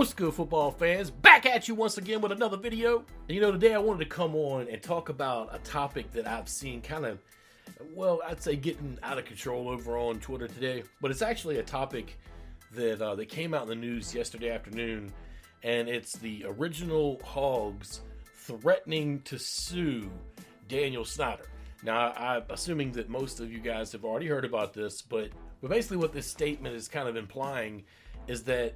What's good, football fans? Back at you once again with another video. And you know, today I wanted to come on and talk about a topic that I've seen kind of, well, I'd say getting out of control over on Twitter today. But it's actually a topic that uh, that came out in the news yesterday afternoon, and it's the original Hogs threatening to sue Daniel Snyder. Now, I'm assuming that most of you guys have already heard about this, but but basically, what this statement is kind of implying is that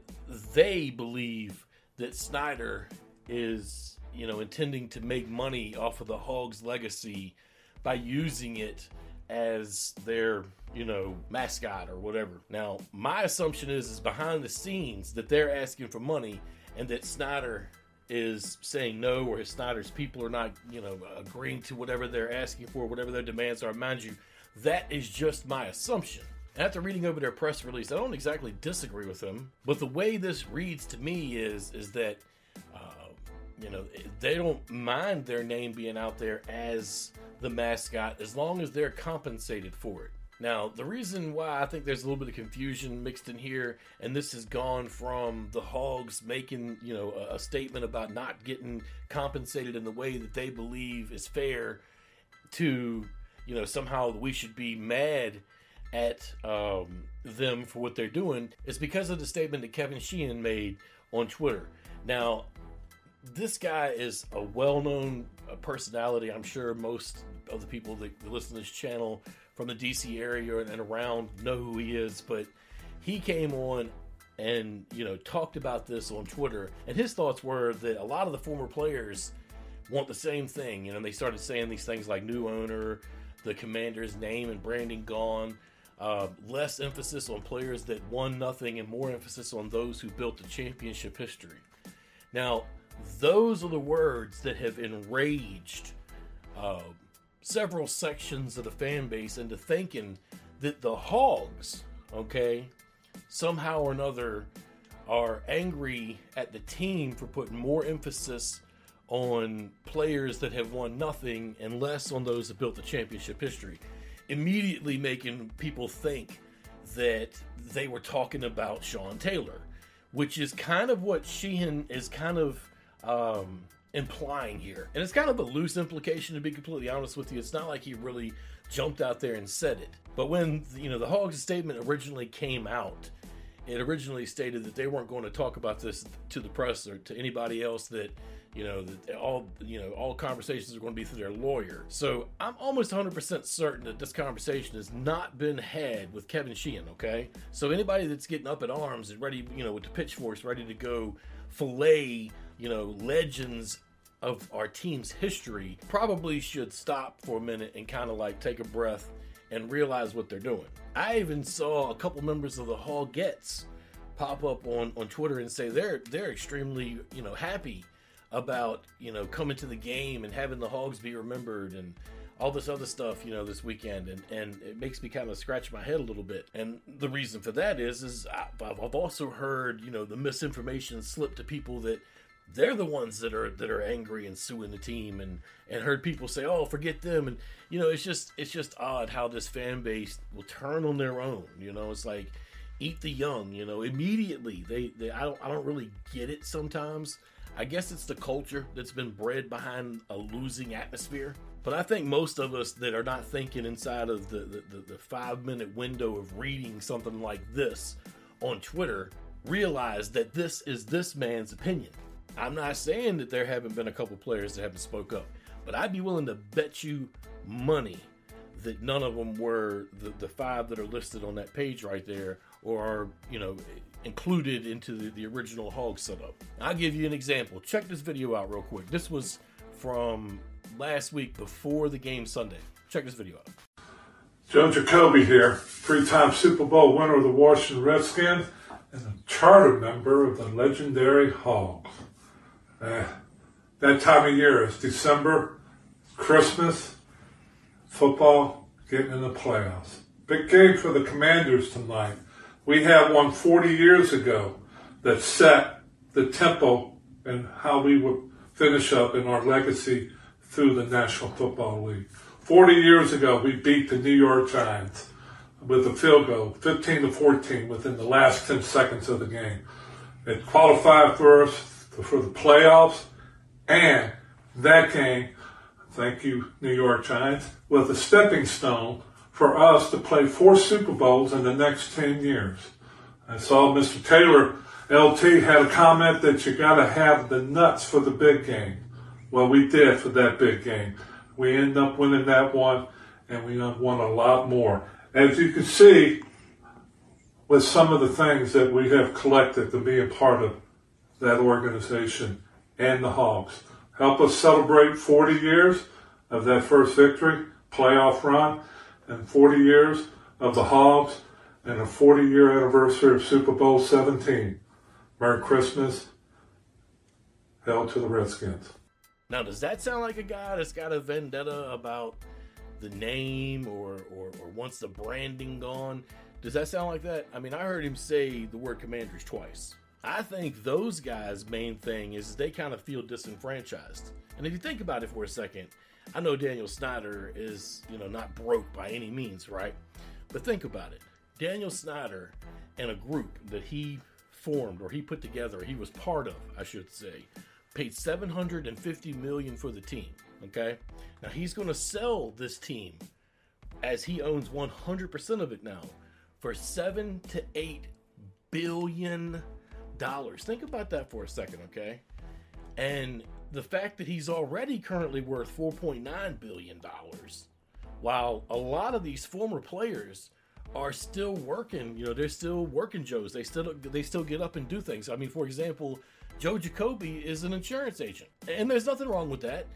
they believe that Snyder is, you know, intending to make money off of the Hogs legacy by using it as their, you know, mascot or whatever. Now, my assumption is is behind the scenes that they're asking for money and that Snyder is saying no or his Snyder's people are not, you know, agreeing to whatever they're asking for, whatever their demands are. Mind you, that is just my assumption. After reading over their press release, I don't exactly disagree with them, but the way this reads to me is is that uh, you know they don't mind their name being out there as the mascot as long as they're compensated for it. Now, the reason why I think there's a little bit of confusion mixed in here, and this has gone from the Hogs making, you know, a, a statement about not getting compensated in the way that they believe is fair, to, you know, somehow we should be mad at um, them for what they're doing is because of the statement that Kevin Sheehan made on Twitter. Now, this guy is a well-known uh, personality. I'm sure most of the people that listen to this channel from the DC area and around know who he is. But he came on and you know talked about this on Twitter, and his thoughts were that a lot of the former players want the same thing. You know, they started saying these things like new owner, the commander's name and branding gone. Uh, less emphasis on players that won nothing and more emphasis on those who built the championship history. Now, those are the words that have enraged uh, several sections of the fan base into thinking that the Hogs, okay, somehow or another are angry at the team for putting more emphasis on players that have won nothing and less on those that built the championship history immediately making people think that they were talking about Sean Taylor, which is kind of what Sheehan is kind of um, implying here. And it's kind of a loose implication, to be completely honest with you. It's not like he really jumped out there and said it. But when, you know, the Hogs statement originally came out, it originally stated that they weren't going to talk about this to the press or to anybody else that you know that all you know all conversations are going to be through their lawyer. So i'm almost 100% certain that this conversation has not been had with kevin sheehan okay? So anybody that's getting up at arms and ready you know with the pitchforks ready to go fillet you know legends of our team's history probably should stop for a minute and kind of like take a breath and realize what they're doing. I even saw a couple members of the Hogettes pop up on on twitter and say they're they're extremely you know happy about you know coming to the game and having the Hogs be remembered and all this other stuff you know this weekend. And and it makes me kind of scratch my head a little bit. And the reason for that is is I've also heard you know the misinformation slip to people that they're the ones that are that are angry and suing the team and and heard people say oh forget them and you know it's just it's just odd how this fan base will turn on their own you know it's like eat the young you know immediately they, they I don't I don't really get it sometimes I guess it's the culture that's been bred behind a losing atmosphere. But I think most of us that are not thinking inside of the, the, the, the five minute window of reading something like this on Twitter realize that this is this man's opinion. I'm not saying that there haven't been a couple players that haven't spoke up, but I'd be willing to bet you money that none of them were the, the five that are listed on that page right there or are, you know, included into the, the original Hog setup. I'll give you an example. Check this video out real quick. This was from last week before the game Sunday. Check this video out. Joe Jacoby here, three-time Super Bowl winner of the Washington Redskins and a charter member of the legendary Hogs. Uh, that time of year is December, Christmas, football, getting in the playoffs. Big game for the Commanders tonight. We have one 40 years ago that set the tempo and how we would finish up in our legacy through the National Football League. 40 years ago, we beat the New York Giants with a field goal, 15 to 14, within the last 10 seconds of the game. It qualified for us for the playoffs, and that game, thank you, New York Giants, was a stepping stone for us to play four Super Bowls in the next 10 years. I saw Mr. Taylor, LT, had a comment that you got to have the nuts for the big game. Well, we did for that big game. We ended up winning that one, and we won a lot more. As you can see, with some of the things that we have collected to be a part of that organization and the Hogs. Help us celebrate 40 years of that first victory, playoff run, and 40 years of the Hogs, and a 40 year anniversary of Super Bowl 17. Merry Christmas. Hail to the Redskins. Now, does that sound like a guy that's got a vendetta about the name or, or, or wants the branding gone? Does that sound like that? I mean, I heard him say the word commanders twice. I think those guys' main thing is they kind of feel disenfranchised. And if you think about it for a second, I know Daniel Snyder is, you know, not broke by any means, right? But think about it. Daniel Snyder and a group that he formed or he put together, he was part of, I should say, paid 750 million for the team, okay? Now he's going to sell this team as he owns 100% of it now for 7 to 8 billion dollars. Think about that for a second, okay? And the fact that he's already currently worth 4.9 billion dollars, while a lot of these former players are still working, you know, they're still working Joes. They still they still get up and do things. I mean, for example, Joe Jacoby is an insurance agent. And there's nothing wrong with that.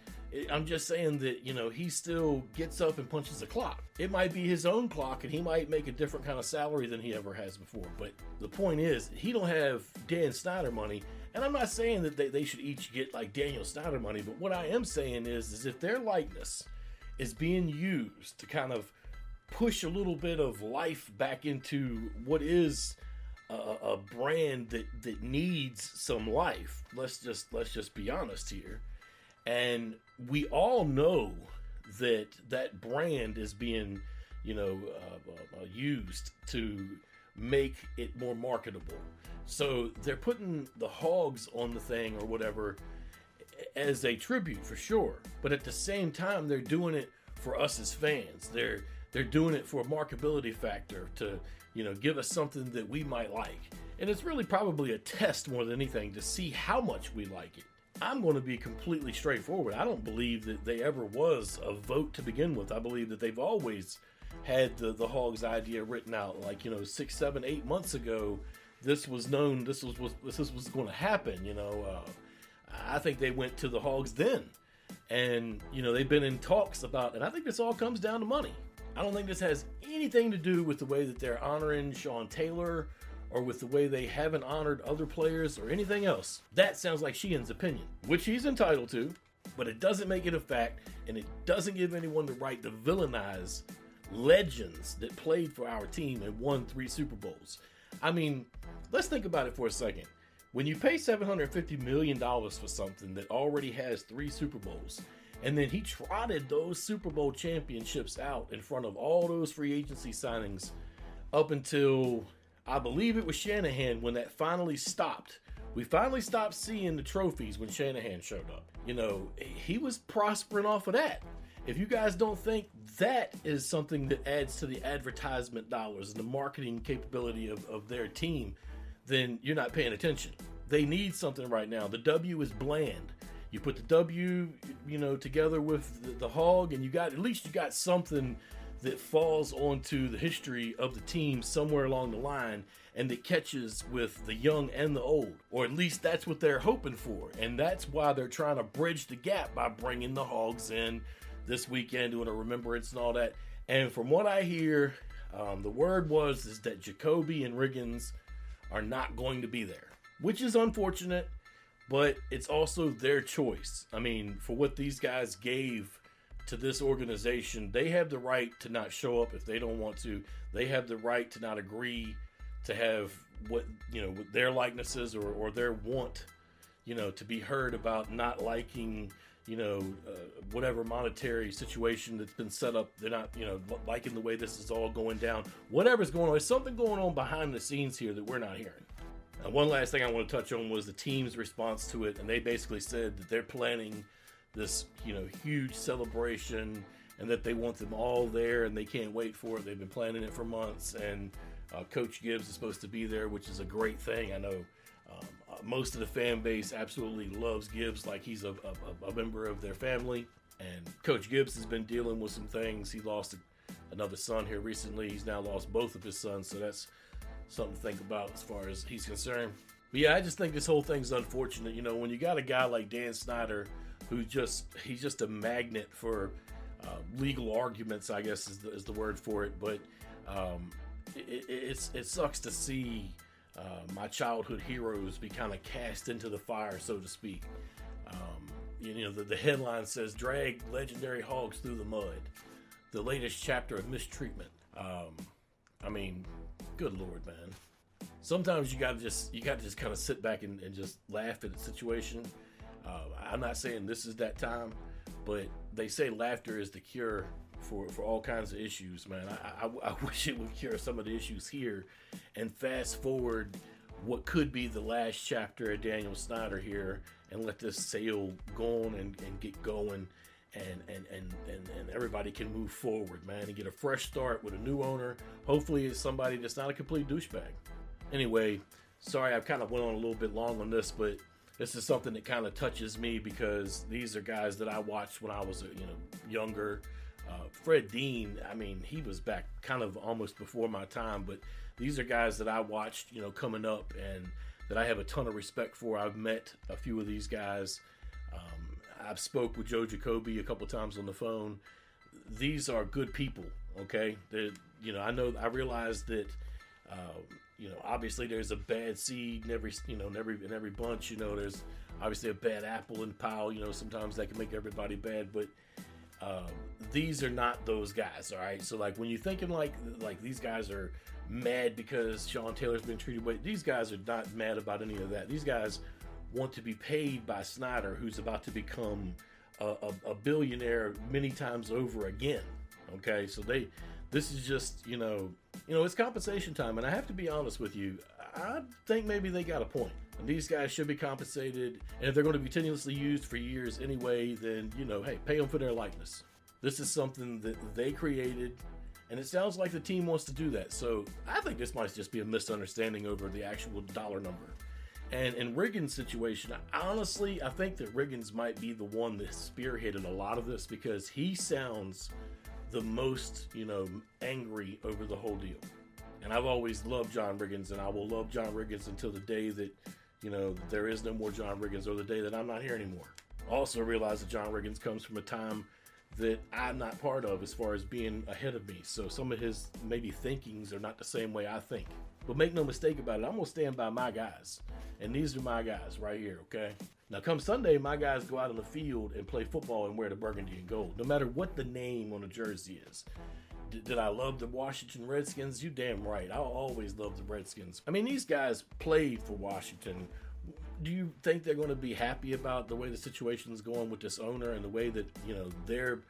I'm just saying that, you know, he still gets up and punches the clock. It might be his own clock and he might make a different kind of salary than he ever has before. But the point is, he don't have Dan Snyder money. And I'm not saying that they, they should each get like Daniel Snyder money, but what I am saying is, is if their likeness is being used to kind of push a little bit of life back into what is a, a brand that, that needs some life. Let's just let's just be honest here and we all know that that brand is being you know uh, uh, uh, used to make it more marketable. So they're putting the hogs on the thing or whatever as a tribute for sure. But at the same time they're doing it for us as fans. They're they're doing it for a marketability factor to you know give us something that we might like. And it's really probably a test more than anything to see how much we like it I'm going to be completely straightforward. I don't believe that they ever was a vote to begin with. I believe that they've always had the, the Hogs idea written out. Like, you know, six, seven, eight months ago, this was known, this was, was this was going to happen. You know, uh, I think they went to the Hogs then. And, you know, they've been in talks about, and I think this all comes down to money. I don't think this has anything to do with the way that they're honoring Sean Taylor or with the way they haven't honored other players or anything else. That sounds like Sheehan's opinion, which he's entitled to, but it doesn't make it a fact, and it doesn't give anyone the right to villainize legends that played for our team and won three Super Bowls. I mean, let's think about it for a second. When you pay $750 million for something that already has three Super Bowls, and then he trotted those Super Bowl championships out in front of all those free agency signings up until I believe it was Shanahan when that finally stopped. We finally stopped seeing the trophies when Shanahan showed up. You know, he was prospering off of that. If you guys don't think that is something that adds to the advertisement dollars and the marketing capability of, of their team, then you're not paying attention. They need something right now. The W is bland. You put the W, you know, together with the, the hog, and you got at least you got something that falls onto the history of the team somewhere along the line and that catches with the young and the old. Or at least that's what they're hoping for. And that's why they're trying to bridge the gap by bringing the Hogs in this weekend, doing a remembrance and all that. And from what I hear, um, the word was is that Jacoby and Riggins are not going to be there, which is unfortunate, but it's also their choice. I mean, for what these guys gave to this organization, they have the right to not show up if they don't want to. They have the right to not agree to have what you know their likenesses or, or their want, you know, to be heard about not liking you know, uh, whatever monetary situation that's been set up, they're not, you know, liking the way this is all going down. Whatever's going on, there's something going on behind the scenes here that we're not hearing. And one last thing I want to touch on was the team's response to it, and they basically said that they're planning this, you know, huge celebration, and that they want them all there, and they can't wait for it. They've been planning it for months, and uh, Coach Gibbs is supposed to be there, which is a great thing. I know um, uh, most of the fan base absolutely loves Gibbs, like he's a, a, a, member of their family. And Coach Gibbs has been dealing with some things. He lost another son here recently. He's now lost both of his sons, so that's something to think about as far as he's concerned. But yeah, I just think this whole thing's unfortunate. You know, when you got a guy like Dan Snyder, who just he's just a magnet for uh, legal arguments, I guess is the, is the word for it. But um, it, it's it sucks to see uh, my childhood heroes be kind of cast into the fire, so to speak. Um, you know, the, the headline says "Drag legendary hogs through the mud." The latest chapter of mistreatment. Um, I mean, good lord, man. Sometimes you gotta just you gotta just kind of sit back and, and, just laugh at the situation. Uh, I'm not saying this is that time, but they say laughter is the cure for, for all kinds of issues, man. I, I, I wish it would cure some of the issues here and fast forward what could be the last chapter of Daniel Snyder here and let this sale go on and, and get going and, and, and, and, and everybody can move forward, man, and get a fresh start with a new owner. Hopefully, it's somebody that's not a complete douchebag. Anyway, sorry I've kind of went on a little bit long on this, but this is something that kind of touches me because these are guys that I watched when I was you know younger uh, Fred Dean, I mean, he was back kind of almost before my time, but these are guys that I watched, you know, coming up and that I have a ton of respect for. I've met a few of these guys. Um, I've spoke with Joe Jacoby a couple times on the phone. These are good people, okay? They're, you know, I know, I realize that, uh, you know, obviously there's a bad seed in every, you know, in every in every bunch. You know, there's obviously a bad apple in the pile. You know, sometimes that can make everybody bad, but um, these are not those guys, all right. So like when you're thinking like like these guys are mad because Sean Taylor's been treated way, these guys are not mad about any of that. These guys want to be paid by Snyder, who's about to become a, a, a billionaire many times over again. Okay, so they this is just you know you know it's compensation time, and I have to be honest with you. I think maybe they got a point. And these guys should be compensated, and if they're going to be continuously used for years anyway, then you know, hey, pay them for their likeness. This is something that they created, and it sounds like the team wants to do that. So I think this might just be a misunderstanding over the actual dollar number. And in Riggins' situation, honestly, I think that Riggins might be the one that spearheaded a lot of this because he sounds the most, you know, angry over the whole deal. And I've always loved John Riggins, and I will love John Riggins until the day that, you know, there is no more John Riggins or the day that I'm not here anymore. Also realize that John Riggins comes from a time that I'm not part of as far as being ahead of me. So some of his maybe thinkings are not the same way I think. But make no mistake about it, I'm gonna stand by my guys. And these are my guys right here, okay? Now come Sunday, my guys go out on the field and play football and wear the burgundy and gold, no matter what the name on the jersey is. Did I love the Washington Redskins? You damn right. I always loved the Redskins. I mean, these guys played for Washington. Do you think they're going to be happy about the way the situation's going with this owner and the way that you know their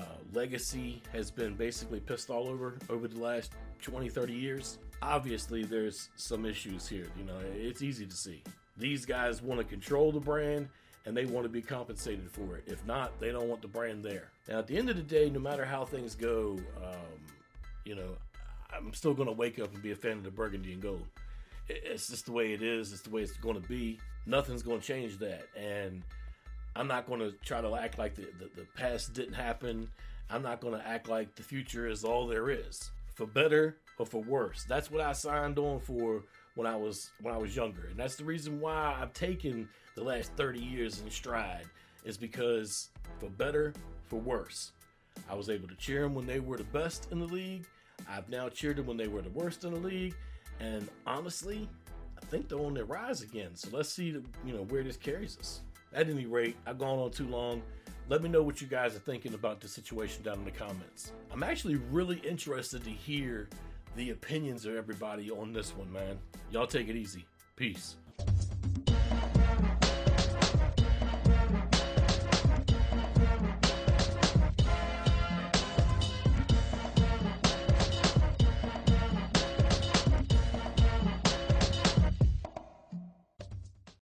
uh, legacy has been basically pissed all over over the last 20, 30 years? Obviously, there's some issues here. You know, it's easy to see. These guys want to control the brand and they want to be compensated for it. If not, they don't want the brand there. Now, at the end of the day, no matter how things go, um, you know, I'm still going to wake up and be a fan of the burgundy and gold. It's just the way it is. It's the way it's going to be. Nothing's going to change that. And I'm not going to try to act like the, the, the past didn't happen. I'm not going to act like the future is all there is, for better or for worse. That's what I signed on for when I was when I was younger, and that's the reason why I've taken the last 30 years in stride is because for better, for worse, I was able to cheer them when they were the best in the league. I've now cheered them when they were the worst in the league, and honestly, I think they're on their rise again. So let's see, you know, where this carries us. At any rate, I've gone on too long. Let me know what you guys are thinking about the situation down in the comments. I'm actually really interested to hear the opinions of everybody on this one, man. Y'all take it easy. Peace.